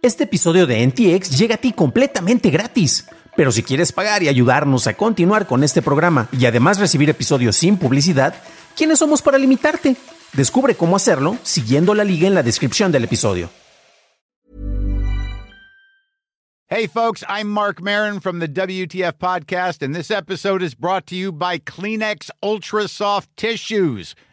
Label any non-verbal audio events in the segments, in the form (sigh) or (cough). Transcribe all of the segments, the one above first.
Este episodio de NTX llega a ti completamente gratis. Pero si quieres pagar y ayudarnos a continuar con este programa y además recibir episodios sin publicidad, ¿quiénes somos para limitarte? Descubre cómo hacerlo siguiendo la liga en la descripción del episodio. Hey, folks, I'm Mark Marin from the WTF Podcast, and this episode is brought to you by Kleenex Ultra Soft Tissues,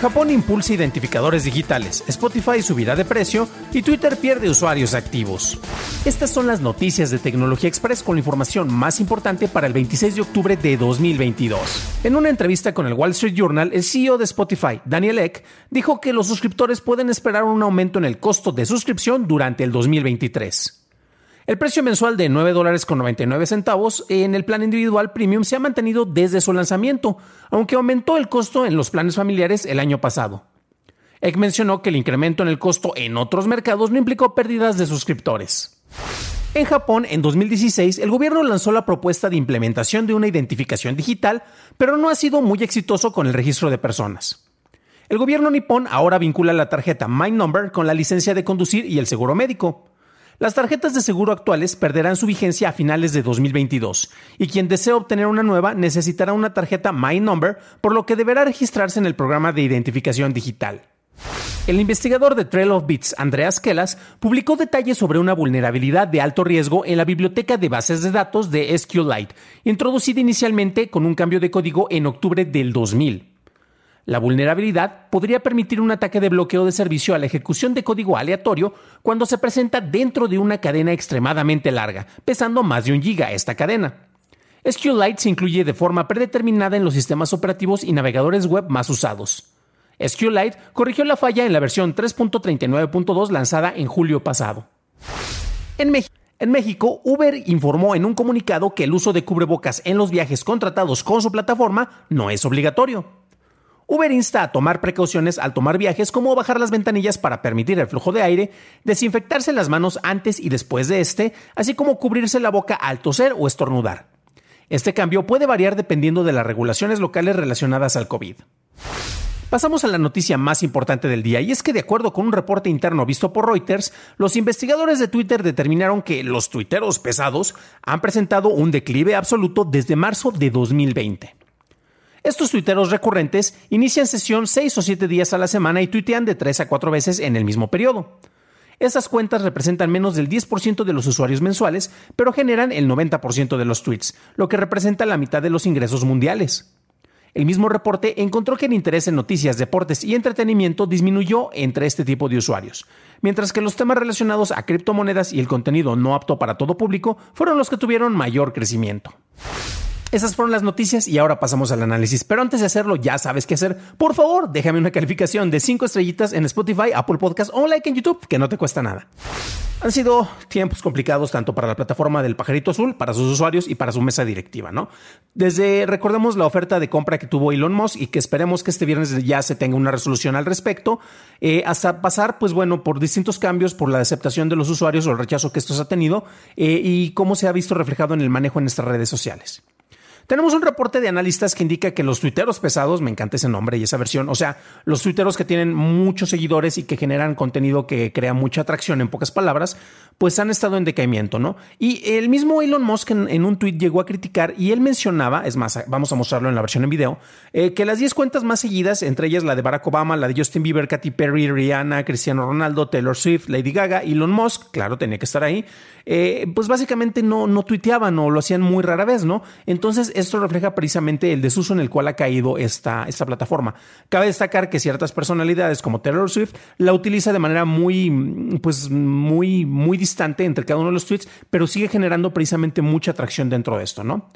Japón impulsa identificadores digitales, Spotify subirá de precio y Twitter pierde usuarios activos. Estas son las noticias de Tecnología Express con la información más importante para el 26 de octubre de 2022. En una entrevista con el Wall Street Journal, el CEO de Spotify, Daniel Ek, dijo que los suscriptores pueden esperar un aumento en el costo de suscripción durante el 2023. El precio mensual de 9 dólares con 99 centavos en el plan individual premium se ha mantenido desde su lanzamiento, aunque aumentó el costo en los planes familiares el año pasado. Eck mencionó que el incremento en el costo en otros mercados no implicó pérdidas de suscriptores. En Japón, en 2016, el gobierno lanzó la propuesta de implementación de una identificación digital, pero no ha sido muy exitoso con el registro de personas. El gobierno nipón ahora vincula la tarjeta My Number con la licencia de conducir y el seguro médico. Las tarjetas de seguro actuales perderán su vigencia a finales de 2022 y quien desee obtener una nueva necesitará una tarjeta My Number, por lo que deberá registrarse en el programa de identificación digital. El investigador de Trail of Bits, Andreas Kellas, publicó detalles sobre una vulnerabilidad de alto riesgo en la biblioteca de bases de datos de SQLite, introducida inicialmente con un cambio de código en octubre del 2000. La vulnerabilidad podría permitir un ataque de bloqueo de servicio a la ejecución de código aleatorio cuando se presenta dentro de una cadena extremadamente larga, pesando más de un giga esta cadena. SQLite se incluye de forma predeterminada en los sistemas operativos y navegadores web más usados. SQLite corrigió la falla en la versión 3.39.2 lanzada en julio pasado. En, en México, Uber informó en un comunicado que el uso de cubrebocas en los viajes contratados con su plataforma no es obligatorio. Uber insta a tomar precauciones al tomar viajes como bajar las ventanillas para permitir el flujo de aire, desinfectarse las manos antes y después de este, así como cubrirse la boca al toser o estornudar. Este cambio puede variar dependiendo de las regulaciones locales relacionadas al COVID. Pasamos a la noticia más importante del día, y es que de acuerdo con un reporte interno visto por Reuters, los investigadores de Twitter determinaron que los tuiteros pesados han presentado un declive absoluto desde marzo de 2020. Estos tuiteros recurrentes inician sesión 6 o 7 días a la semana y tuitean de 3 a 4 veces en el mismo periodo. Esas cuentas representan menos del 10% de los usuarios mensuales, pero generan el 90% de los tweets, lo que representa la mitad de los ingresos mundiales. El mismo reporte encontró que el interés en noticias, deportes y entretenimiento disminuyó entre este tipo de usuarios, mientras que los temas relacionados a criptomonedas y el contenido no apto para todo público fueron los que tuvieron mayor crecimiento. Esas fueron las noticias y ahora pasamos al análisis. Pero antes de hacerlo, ya sabes qué hacer. Por favor, déjame una calificación de 5 estrellitas en Spotify, Apple Podcast o un like en YouTube, que no te cuesta nada. Han sido tiempos complicados tanto para la plataforma del pajarito azul, para sus usuarios y para su mesa directiva, ¿no? Desde, recordemos la oferta de compra que tuvo Elon Musk y que esperemos que este viernes ya se tenga una resolución al respecto, eh, hasta pasar, pues bueno, por distintos cambios, por la aceptación de los usuarios o el rechazo que estos ha tenido eh, y cómo se ha visto reflejado en el manejo en nuestras redes sociales. Tenemos un reporte de analistas que indica que los tuiteros pesados, me encanta ese nombre y esa versión, o sea, los tuiteros que tienen muchos seguidores y que generan contenido que crea mucha atracción, en pocas palabras, pues han estado en decaimiento, ¿no? Y el mismo Elon Musk en, un tuit llegó a criticar y él mencionaba, es más, vamos a mostrarlo en la versión en video, eh, que las 10 cuentas más seguidas, entre ellas la de Barack Obama, la de Justin Bieber, Katy Perry, Rihanna, Cristiano Ronaldo, Taylor Swift, Lady Gaga, Elon Musk, claro, tenía que estar ahí, eh, pues básicamente no, no tuiteaban o lo hacían muy rara vez, ¿no? Entonces, esto refleja precisamente el desuso en el cual ha caído esta, esta plataforma. Cabe destacar que ciertas personalidades como Taylor Swift la utiliza de manera muy, pues muy, muy distante entre cada uno de los tweets, pero sigue generando precisamente mucha atracción dentro de esto, ¿no?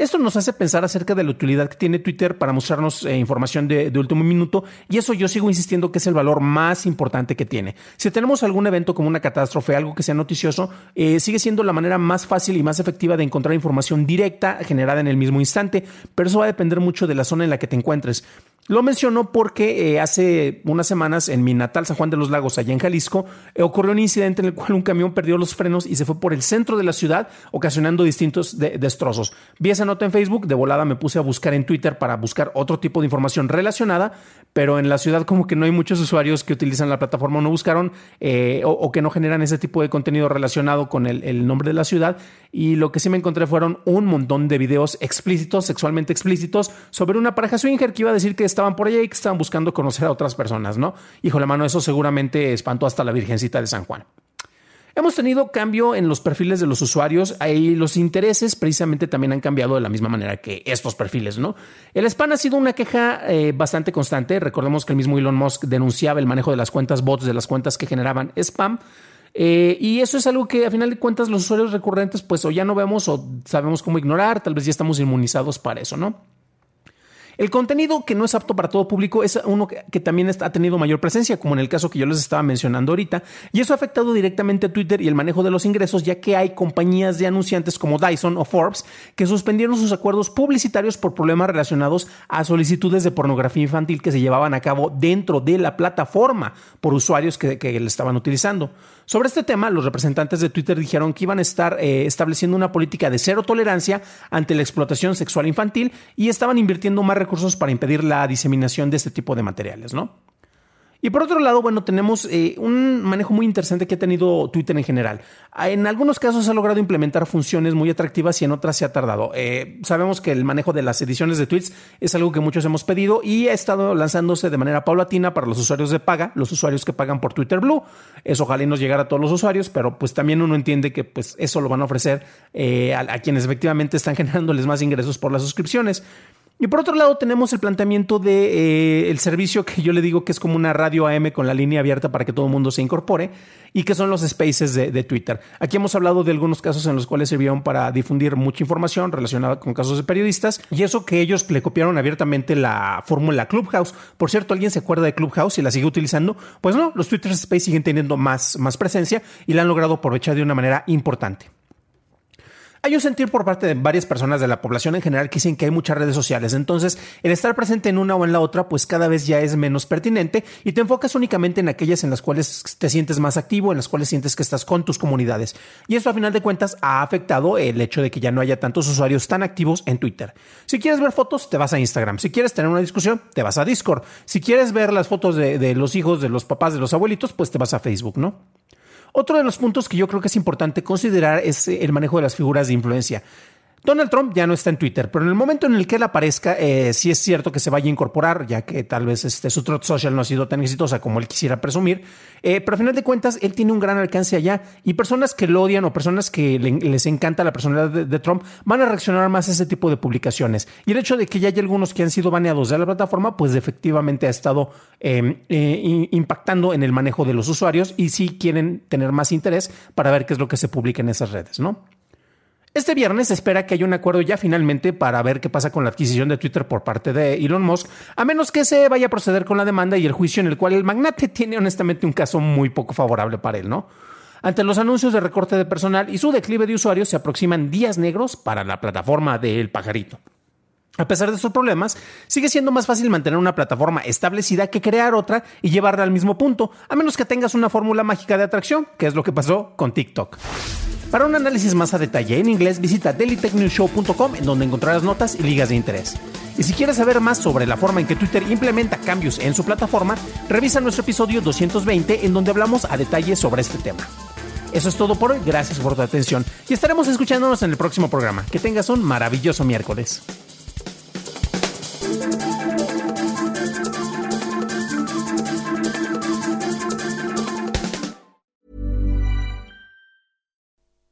Esto nos hace pensar acerca de la utilidad que tiene Twitter para mostrarnos eh, información de, último minuto y eso yo sigo insistiendo que es el valor más importante que tiene. Si tenemos algún evento como una catástrofe, algo que sea noticioso, eh, sigue siendo la manera más fácil y más efectiva de encontrar información directa generada en el mismo instante, pero eso va a depender mucho de la zona en la que te encuentres. Lo menciono porque eh, hace unas semanas en mi natal San Juan de los Lagos, allá en Jalisco, eh, ocurrió un incidente en el cual un camión perdió los frenos y se fue por el centro de la ciudad, ocasionando distintos destrozos. Vi esa nota en Facebook, de volada me puse a buscar en Twitter para buscar otro tipo de información relacionada, pero en la ciudad como que no hay muchos usuarios que utilizan la plataforma o no buscaron eh, o, que no generan ese tipo de contenido relacionado con el, el nombre de la ciudad. Y lo que sí me encontré fueron un montón de videos explícitos, sexualmente explícitos, sobre una pareja swinger que iba a decir que estaban por allá y que estaban buscando conocer a otras personas, ¿no? Híjole, mano, eso seguramente espantó hasta la Virgencita de San Juan. Hemos tenido cambio en los perfiles de los usuarios y los intereses precisamente también han cambiado de la misma manera que estos perfiles, ¿no? El spam ha sido una queja eh, bastante constante. Recordemos que el mismo Elon Musk denunciaba el manejo de las cuentas bots, de las cuentas que generaban spam. Eh, y eso es algo que a final de cuentas los usuarios recurrentes pues o ya no vemos o sabemos cómo ignorar, tal vez ya estamos inmunizados para eso, ¿no? El contenido que no es apto para todo público es uno que, también ha tenido mayor presencia, como en el caso que yo les estaba mencionando ahorita, y eso ha afectado directamente a Twitter y el manejo de los ingresos, ya que hay compañías de anunciantes como Dyson o Forbes que suspendieron sus acuerdos publicitarios por problemas relacionados a solicitudes de pornografía infantil que se llevaban a cabo dentro de la plataforma por usuarios que, que le estaban utilizando. Sobre este tema, los representantes de Twitter dijeron que iban a estar eh, estableciendo una política de cero tolerancia ante la explotación sexual infantil y estaban invirtiendo más recursos para impedir la diseminación de este tipo de materiales, ¿no? Y por otro lado, bueno, tenemos eh, un manejo muy interesante que ha tenido Twitter en general. Ah, en algunos casos ha logrado implementar funciones muy atractivas y en otras se ha tardado. Eh, sabemos que el manejo de las ediciones de tweets es algo que muchos hemos pedido y ha estado lanzándose de manera paulatina para los usuarios de paga, los usuarios que pagan por Twitter Blue. Eso ojalá y nos llegara a todos los usuarios, pero pues también uno entiende que pues eso lo van a ofrecer eh, a quienes efectivamente están (laughs) generándoles más ingresos por las suscripciones. Y por otro lado tenemos el planteamiento de eh, el servicio que yo le digo que es como una radio AM con la línea abierta para que todo el mundo se incorpore y que son los spaces de, Twitter. Aquí hemos hablado de algunos casos en los cuales sirvieron para difundir mucha información relacionada con casos de periodistas y eso que ellos le copiaron abiertamente la fórmula Clubhouse. Por cierto, ¿alguien se acuerda de Clubhouse y la sigue utilizando? Pues no, los Twitter Space siguen teniendo más, más presencia y la han logrado aprovechar de una manera importante. Hay un sentir por parte de varias personas de la población en general que dicen que hay muchas redes sociales, entonces el estar presente en una o en la otra pues cada vez ya es menos pertinente y te enfocas únicamente en aquellas en las cuales te sientes más activo, en las cuales sientes que estás con tus comunidades. Y eso a final de cuentas ha afectado el hecho de que ya no haya tantos usuarios tan activos en Twitter. Si quieres ver fotos, te vas a Instagram. Si quieres tener una discusión, te vas a Discord. Si quieres ver las fotos de, de los hijos, de los papás, de los abuelitos, pues te vas a Facebook, ¿no? Otro de los puntos que yo creo que es importante considerar es eh, el manejo de las figuras de influencia. Donald Trump ya no está en Twitter, pero en el momento en el que él aparezca, eh, sí es cierto que se vaya a incorporar, ya que tal vez este, su Trot Social no ha sido tan exitosa como él quisiera presumir. Eh, pero a final de cuentas, él tiene un gran alcance allá y personas que lo odian o personas que les encanta la personalidad de, Trump van a reaccionar más a ese tipo de publicaciones. Y el hecho de que ya hay algunos que han sido baneados de la plataforma, pues efectivamente ha estado em, eh, impactando en el manejo de los usuarios y sí quieren tener más interés para ver qué es lo que se publica en esas redes, ¿no? Este viernes se espera que haya un acuerdo ya finalmente para ver qué pasa con la adquisición de Twitter por parte de Elon Musk, a menos que se vaya a proceder con la demanda y el juicio en el cual el magnate (laughs) tiene honestamente un caso muy poco favorable para él, ¿no? Ante los anuncios de recorte de personal y su declive de usuarios se aproximan días negros para la plataforma de El Pajarito. A pesar de estos problemas, sigue siendo más fácil mantener una plataforma establecida que crear otra y llevarla al mismo punto, a menos que tengas una fórmula mágica de atracción, que es lo que pasó con TikTok. Para un análisis más a detalle en inglés, visita dailytechnewshow.com en donde encontrarás notas y ligas de interés. Y si quieres saber más sobre la forma en que Twitter implementa cambios en su plataforma, revisa nuestro episodio 220 en donde hablamos a detalle sobre este tema. Eso es todo por hoy, gracias por tu atención y estaremos escuchándonos en el próximo programa. Que tengas un maravilloso miércoles.